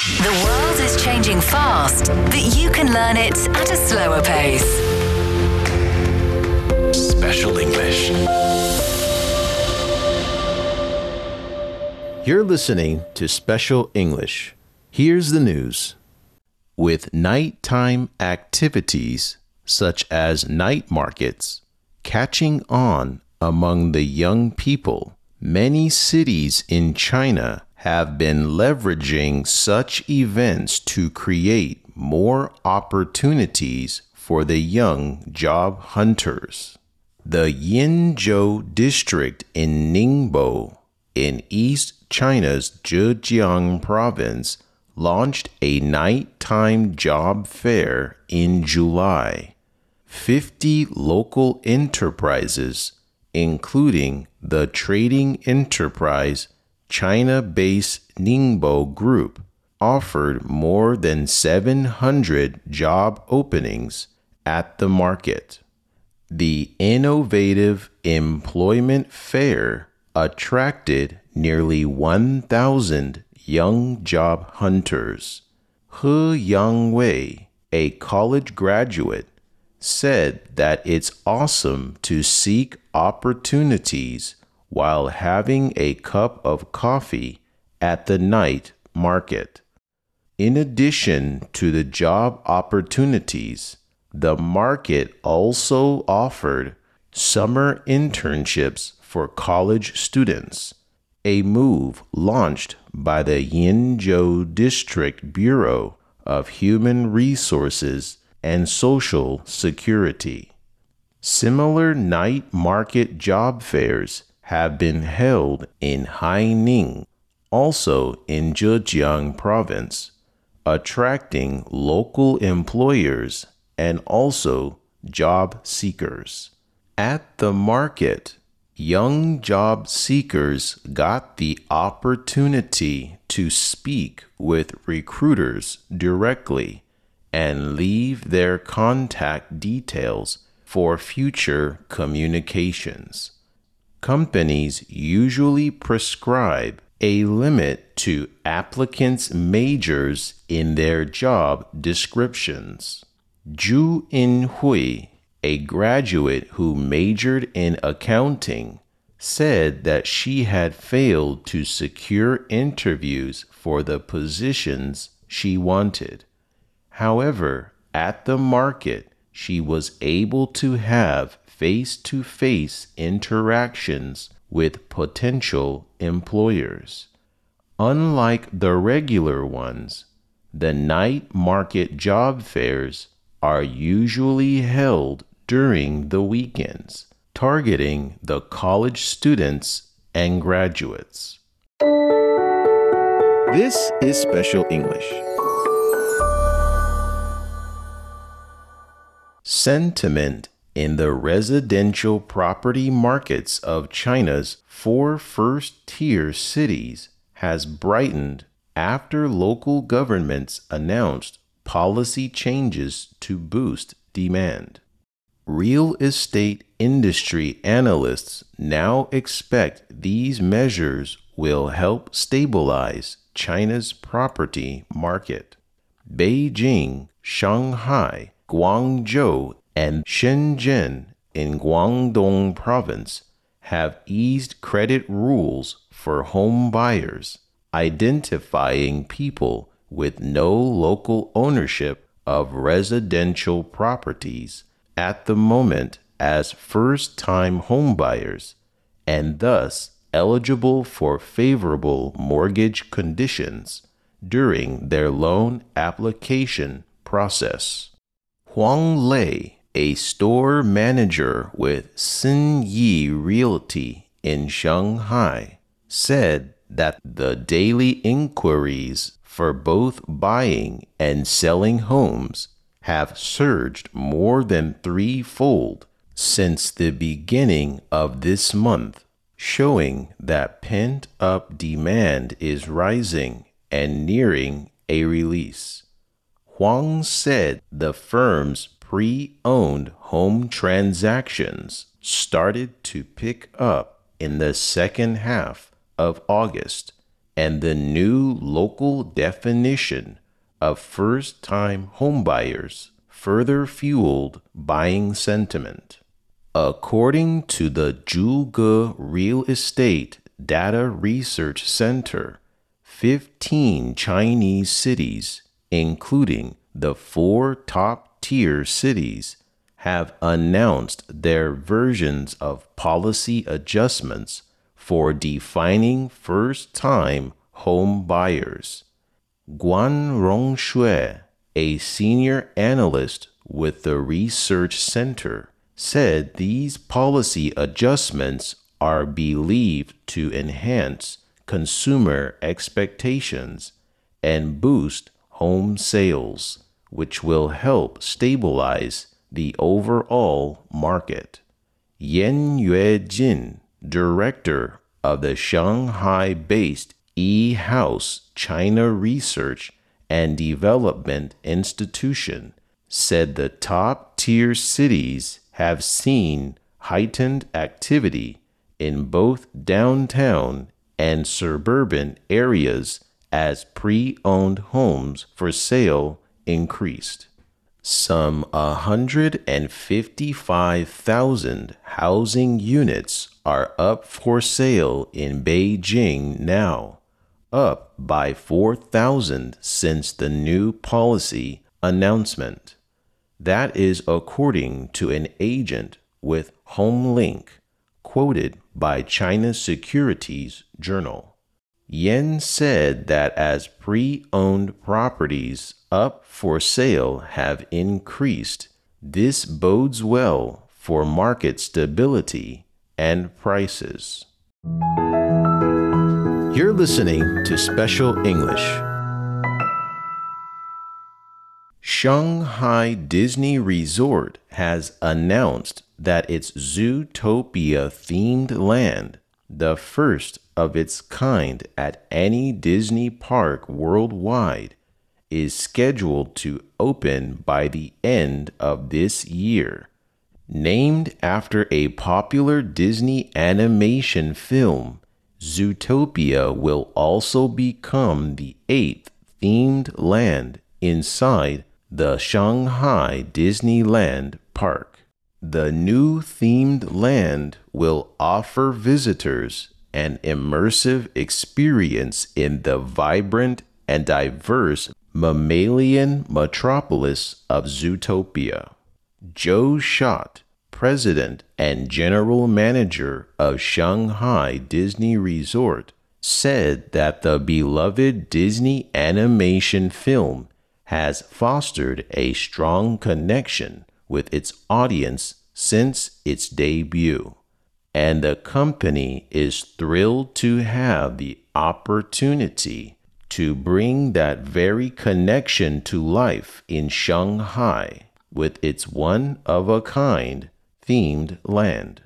The world is changing fast, but you can learn it at a slower pace. Special English. You're listening to Special English. Here's the news. With nighttime activities such as night markets catching on among the young people, many cities in China have been leveraging such events to create more opportunities for the young job hunters. The Yinzhou district in Ningbo, in East China's Zhejiang province, launched a nighttime job fair in July. 50 local enterprises, including the trading enterprise China based Ningbo Group, offered more than 700 job openings at the market. The innovative employment fair attracted nearly 1,000 young job hunters. He Yangwei, a college graduate, said that it's awesome to seek opportunities while having a cup of coffee at the night market. In addition to the job opportunities, the market also offered summer internships for college students, a move launched by the Yinzhou District Bureau of Human Resources and Social Security. Similar night market job fairs have been held in Haining, also in Zhejiang province, attracting local employers and also job seekers. At the market, young job seekers got the opportunity to speak with recruiters directly and leave their contact details for future communications. Companies usually prescribe a limit to applicants' majors in their job descriptions. Zhu Enhui, a graduate who majored in accounting, said that she had failed to secure interviews for the positions she wanted. However, at the market, she was able to have face to face interactions with potential employers. Unlike the regular ones, the night market job fairs are usually held during the weekends, targeting the college students and graduates. This is Special English. Sentiment in the residential property markets of China's four first tier cities has brightened after local governments announced policy changes to boost demand. Real estate industry analysts now expect these measures will help stabilize China's property market. Beijing, Shanghai, Guangzhou, and Shenzhen in Guangdong province have eased credit rules for home buyers, identifying people with no local ownership of residential properties at the moment as first time homebuyers and thus eligible for favorable mortgage conditions during their loan application process. Huang Lei, a store manager with Sinyi Realty in Shanghai, said that the daily inquiries for both buying and selling homes have surged more than threefold since the beginning of this month, showing that pent up demand is rising and nearing a release. Huang said the firm's pre owned home transactions started to pick up in the second half of August and the new local definition of first time homebuyers further fueled buying sentiment. According to the Zhuge Real Estate Data Research Center, 15 Chinese cities, including the four top tier cities, have announced their versions of policy adjustments for defining first time home buyers. Guan Rongxue, a senior analyst with the Research Center, said these policy adjustments are believed to enhance consumer expectations and boost home sales, which will help stabilize the overall market. Yan Yuejin, director of the Shanghai based E House China Research and Development Institution, said the top tier cities have seen heightened activity in both downtown and suburban areas as pre owned homes for sale increased. Some 155,000 housing units are up for sale in Beijing now, up by 4,000 since the new policy announcement. That is according to an agent with HomeLink, quoted by China Securities Journal. Yan said that as pre owned properties up for sale have increased, this bodes well for market stability and prices. You're listening to Special English. Shanghai Disney Resort has announced that its Zootopia themed land, the first of its kind at any Disney park worldwide, is scheduled to open by the end of this year. Named after a popular Disney animation film, Zootopia will also become the eighth themed land inside the Shanghai Disneyland Park. The new themed land will offer visitors an immersive experience in the vibrant and diverse mammalian metropolis of Zootopia. Joe Schott, president and general manager of Shanghai Disney Resort, said that the beloved Disney animation film has fostered a strong connection with its audience since its debut, and the company is thrilled to have the opportunity to bring that very connection to life in Shanghai with its one of a kind themed land.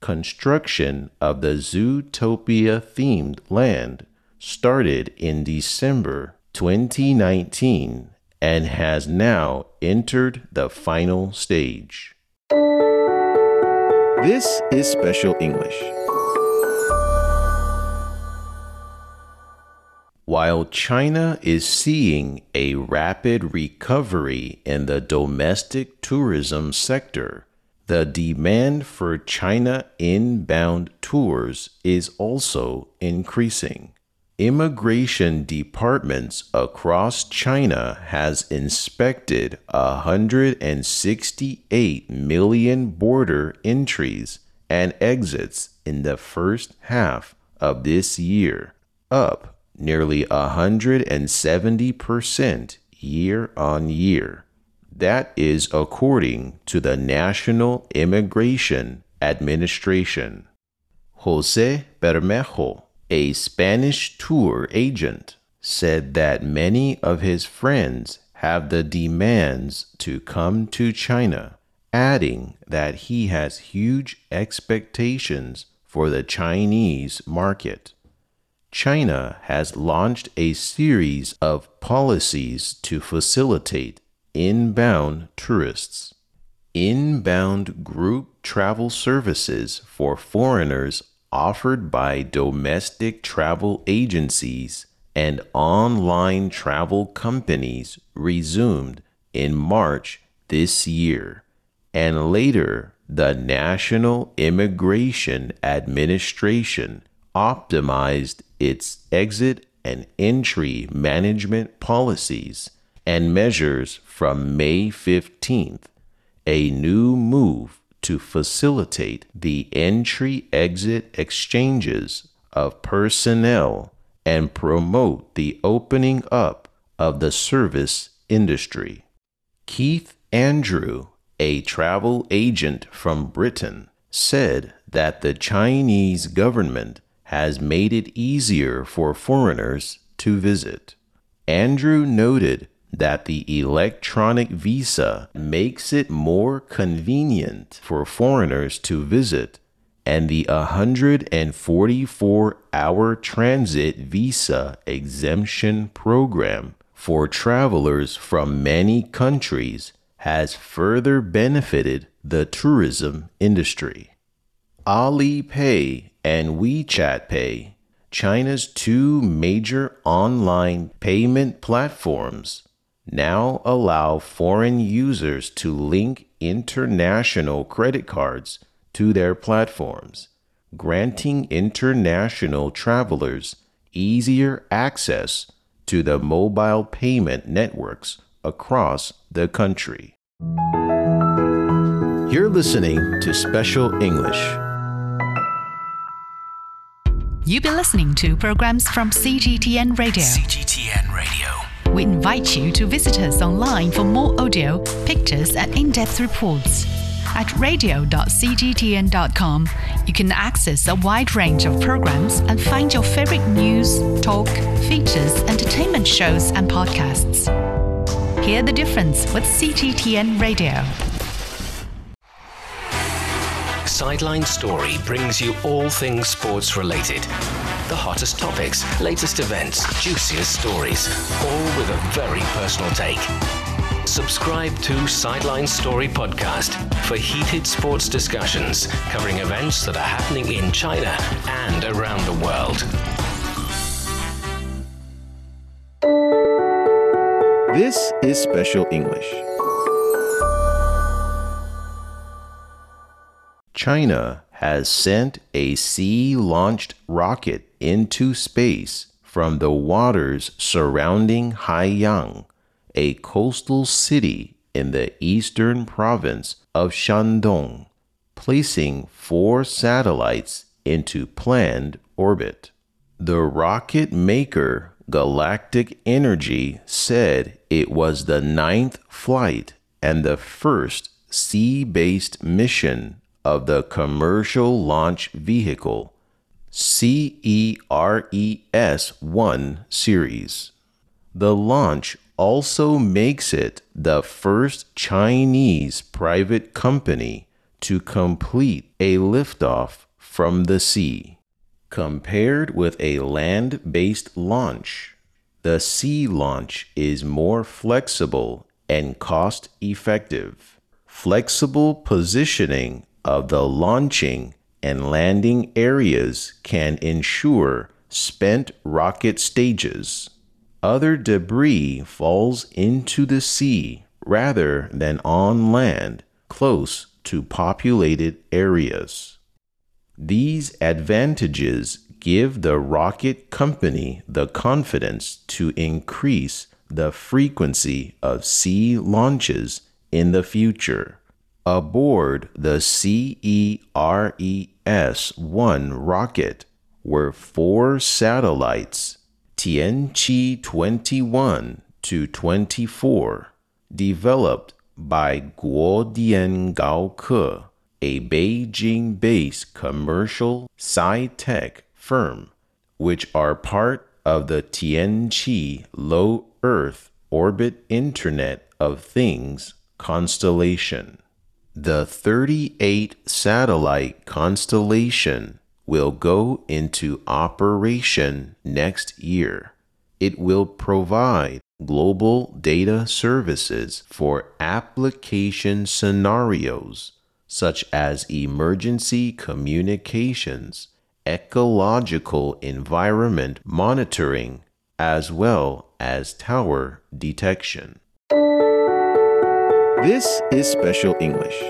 Construction of the Zootopia themed land started in December 2019 and has now entered the final stage. This is Special English. While China is seeing a rapid recovery in the domestic tourism sector, the demand for China inbound tours is also increasing immigration departments across China has inspected 168 million border entries and exits in the first half of this year, up nearly 170% year on year. That is according to the National Immigration Administration. Jose Bermejo a Spanish tour agent said that many of his friends have the demands to come to China, adding that he has huge expectations for the Chinese market. China has launched a series of policies to facilitate inbound tourists. Inbound group travel services for foreigners offered by domestic travel agencies and online travel companies resumed in March this year, and later the National Immigration Administration optimized its exit and entry management policies and measures from May 15th, a new move to facilitate the entry exit exchanges of personnel and promote the opening up of the service industry. Keith Andrew, a travel agent from Britain, said that the Chinese government has made it easier for foreigners to visit. Andrew noted that the electronic visa makes it more convenient for foreigners to visit, and the 144 hour transit visa exemption program for travelers from many countries has further benefited the tourism industry. Alipay and WeChat Pay, China's two major online payment platforms, now allow foreign users to link international credit cards to their platforms, granting international travelers easier access to the mobile payment networks across the country. You're listening to Special English. You've been listening to programs from CGTN Radio. CGTN Radio. We invite you to visit us online for more audio, pictures, and in depth reports. At radio.cgtn.com, you can access a wide range of programs and find your favorite news, talk, features, entertainment shows, and podcasts. Hear the difference with CGTN Radio. Sideline Story brings you all things sports related. The hottest topics, latest events, juiciest stories, all with a very personal take. Subscribe to Sideline Story Podcast for heated sports discussions covering events that are happening in China and around the world. This is Special English. China has sent a sea launched rocket into space from the waters surrounding Haiyang, a coastal city in the eastern province of Shandong, placing four satellites into planned orbit. The rocket maker Galactic Energy said it was the ninth flight and the first sea based mission of the Commercial Launch Vehicle CERES 1 series. The launch also makes it the first Chinese private company to complete a liftoff from the sea. Compared with a land based launch, the sea launch is more flexible and cost effective. Flexible positioning of the launching and landing areas can ensure spent rocket stages. Other debris falls into the sea rather than on land close to populated areas. These advantages give the rocket company the confidence to increase the frequency of sea launches in the future. Aboard the CERES 1 rocket were four satellites Tianqi 21 to 24, developed by Guodian Gaoke, a Beijing based commercial sci tech firm, which are part of the Tianqi Low Earth Orbit Internet of Things constellation. The 38 satellite constellation will go into operation next year. It will provide global data services for application scenarios such as emergency communications ecological environment monitoring as well as tower detection. This is Special English.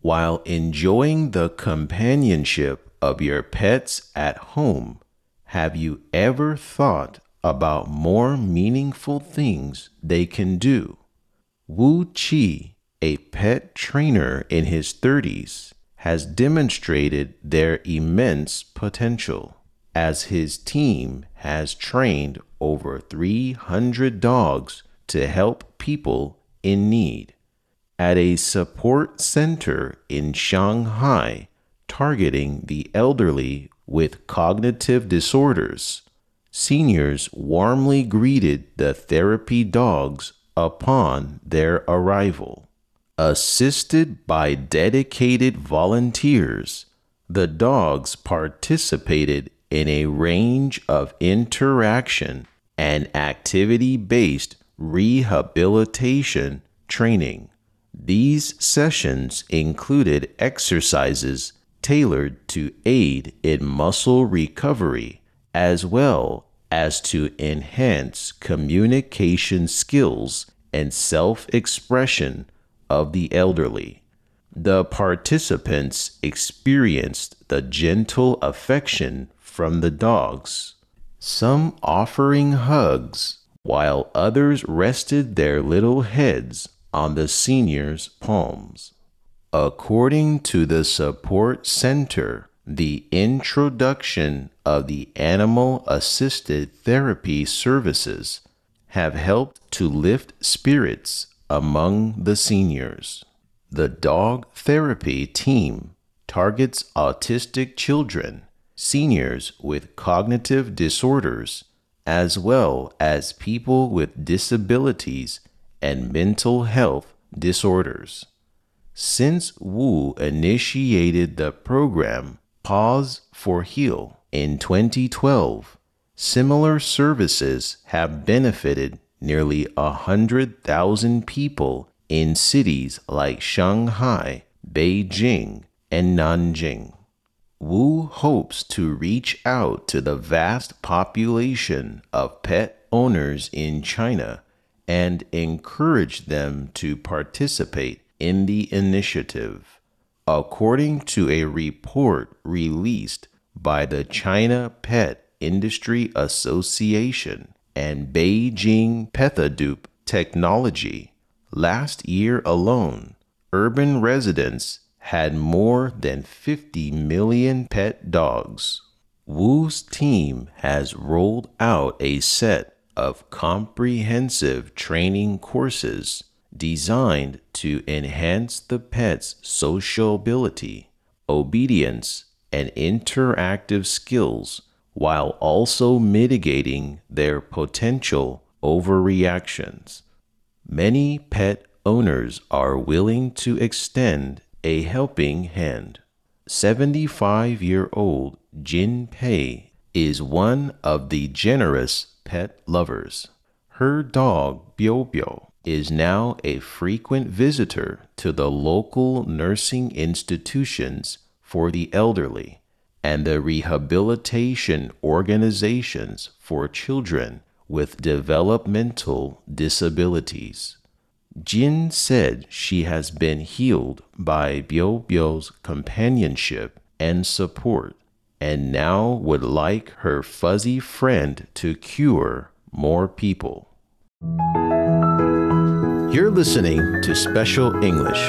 While enjoying the companionship of your pets at home, have you ever thought about more meaningful things they can do? Wu Qi, a pet trainer in his 30s, has demonstrated their immense potential as his team has trained over 300 dogs to help people in need. At a support center in Shanghai targeting the elderly with cognitive disorders, seniors warmly greeted the therapy dogs upon their arrival. Assisted by dedicated volunteers, the dogs participated in a range of interaction and activity based rehabilitation training. These sessions included exercises tailored to aid in muscle recovery as well as to enhance communication skills and self expression of the elderly. The participants experienced the gentle affection from the dogs, some offering hugs, while others rested their little heads on the seniors' palms. According to the support center, the introduction of the animal assisted therapy services have helped to lift spirits among the seniors. The dog therapy team targets autistic children, seniors with cognitive disorders, as well as people with disabilities and mental health disorders. Since Wu initiated the program Paws for Heal in 2012, similar services have benefited nearly a hundred thousand people in cities like Shanghai, Beijing, and Nanjing. Wu hopes to reach out to the vast population of pet owners in China and encourage them to participate in the initiative. According to a report released by the China Pet Industry Association, and Beijing Pethadoop Technology. Last year alone, urban residents had more than 50 million pet dogs. Wu's team has rolled out a set of comprehensive training courses designed to enhance the pet's sociability, obedience, and interactive skills while also mitigating their potential overreactions. Many pet owners are willing to extend a helping hand. 75 year old Jin Pei is one of the generous pet lovers. Her dog, Bio Bio, is now a frequent visitor to the local nursing institutions for the elderly and the rehabilitation organizations for children with developmental disabilities. Jin said she has been healed by Bio Bio's companionship and support, and now would like her fuzzy friend to cure more people. You're listening to Special English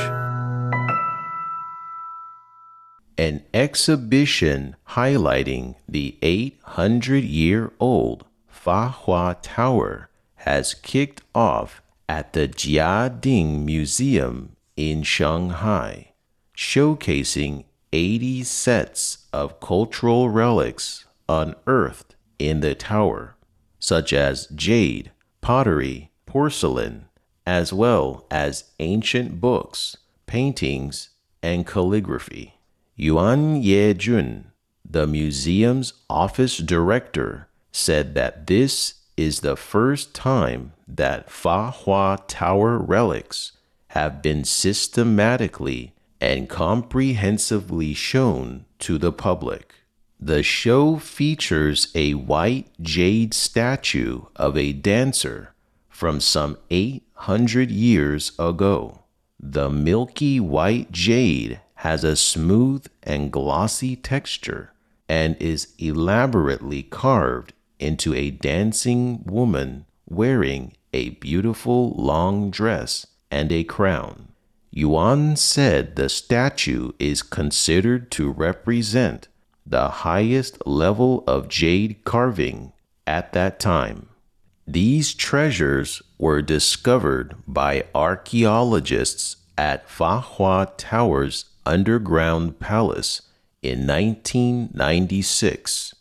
an exhibition highlighting the 800 year old Fahua Tower has kicked off at the Jiading Museum in Shanghai, showcasing 80 sets of cultural relics unearthed in the tower, such as jade, pottery, porcelain, as well as ancient books, paintings, and calligraphy. Yuan Yejun, the museum's office director, said that this is the first time that Fahua Tower relics have been systematically and comprehensively shown to the public. The show features a white jade statue of a dancer from some 800 years ago. The milky white jade has a smooth and glossy texture and is elaborately carved into a dancing woman wearing a beautiful long dress and a crown. Yuan said the statue is considered to represent the highest level of jade carving at that time. These treasures were discovered by archaeologists at Fahua Tower's underground palace in 1996,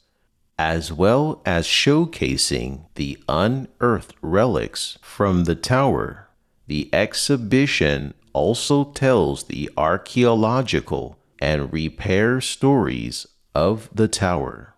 as well as showcasing the unearthed relics from the tower. The exhibition also tells the archaeological and repair stories of the tower.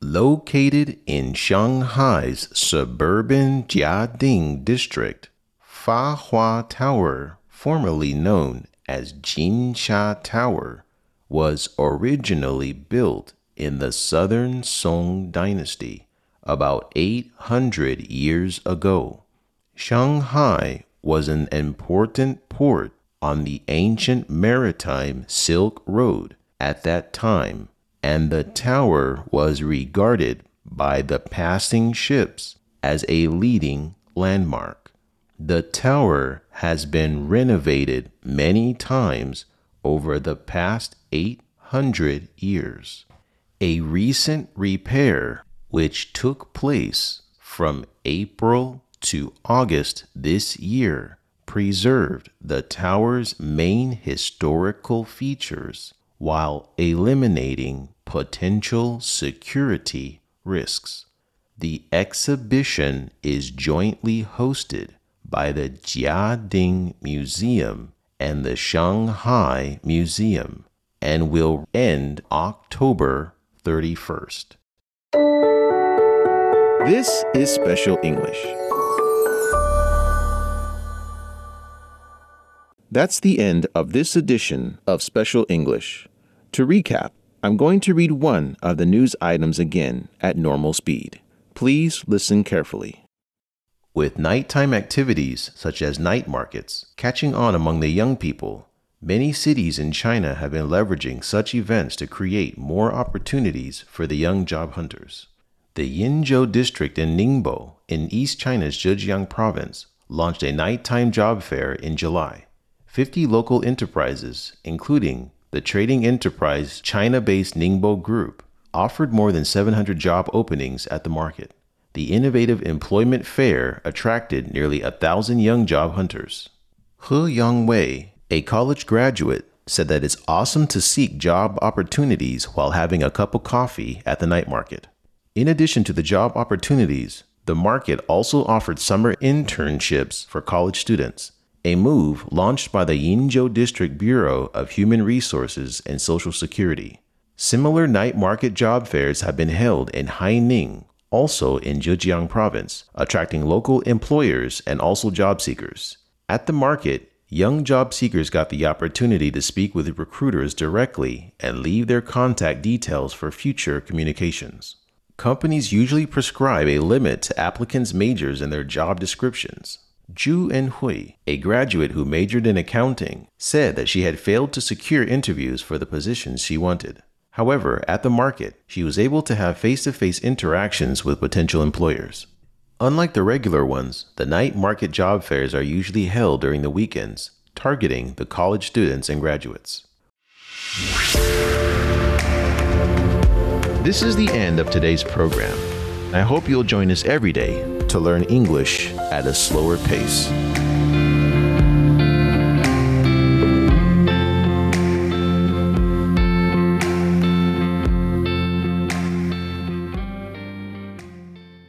Located in Shanghai's suburban Jiading district, Fahua Tower, formerly known as Jinsha Tower, was originally built in the southern Song dynasty about 800 years ago. Shanghai was an important port on the ancient maritime Silk Road at that time and the tower was regarded by the passing ships as a leading landmark. The tower has been renovated many times over the past 800 years. A recent repair, which took place from April to August this year, preserved the tower's main historical features while eliminating potential security risks. The exhibition is jointly hosted by the Jiading Museum and the Shanghai Museum and will end October 31st. This is Special English. That's the end of this edition of Special English. To recap, I'm going to read one of the news items again at normal speed. Please listen carefully. With nighttime activities such as night markets catching on among the young people, many cities in China have been leveraging such events to create more opportunities for the young job hunters. The Yinzhou district in Ningbo, in East China's Zhejiang province, launched a nighttime job fair in July. 50 local enterprises, including the trading enterprise China based Ningbo Group offered more than 700 job openings at the market. The innovative employment fair attracted nearly a thousand young job hunters. He Yongwei, a college graduate, said that it's awesome to seek job opportunities while having a cup of coffee at the night market. In addition to the job opportunities, the market also offered summer internships for college students a move launched by the Yinzhou District Bureau of Human Resources and Social Security. Similar night market job fairs have been held in Haining, also in Zhejiang province, attracting local employers and also job seekers. At the market, young job seekers got the opportunity to speak with recruiters directly and leave their contact details for future communications. Companies usually prescribe a limit to applicants' majors in their job descriptions. Zhu Enhui, a graduate who majored in accounting, said that she had failed to secure interviews for the positions she wanted. However, at the market, she was able to have face to face interactions with potential employers. Unlike the regular ones, the night market job fairs are usually held during the weekends, targeting the college students and graduates. This is the end of today's program. I hope you'll join us every day to learn English at a slower pace.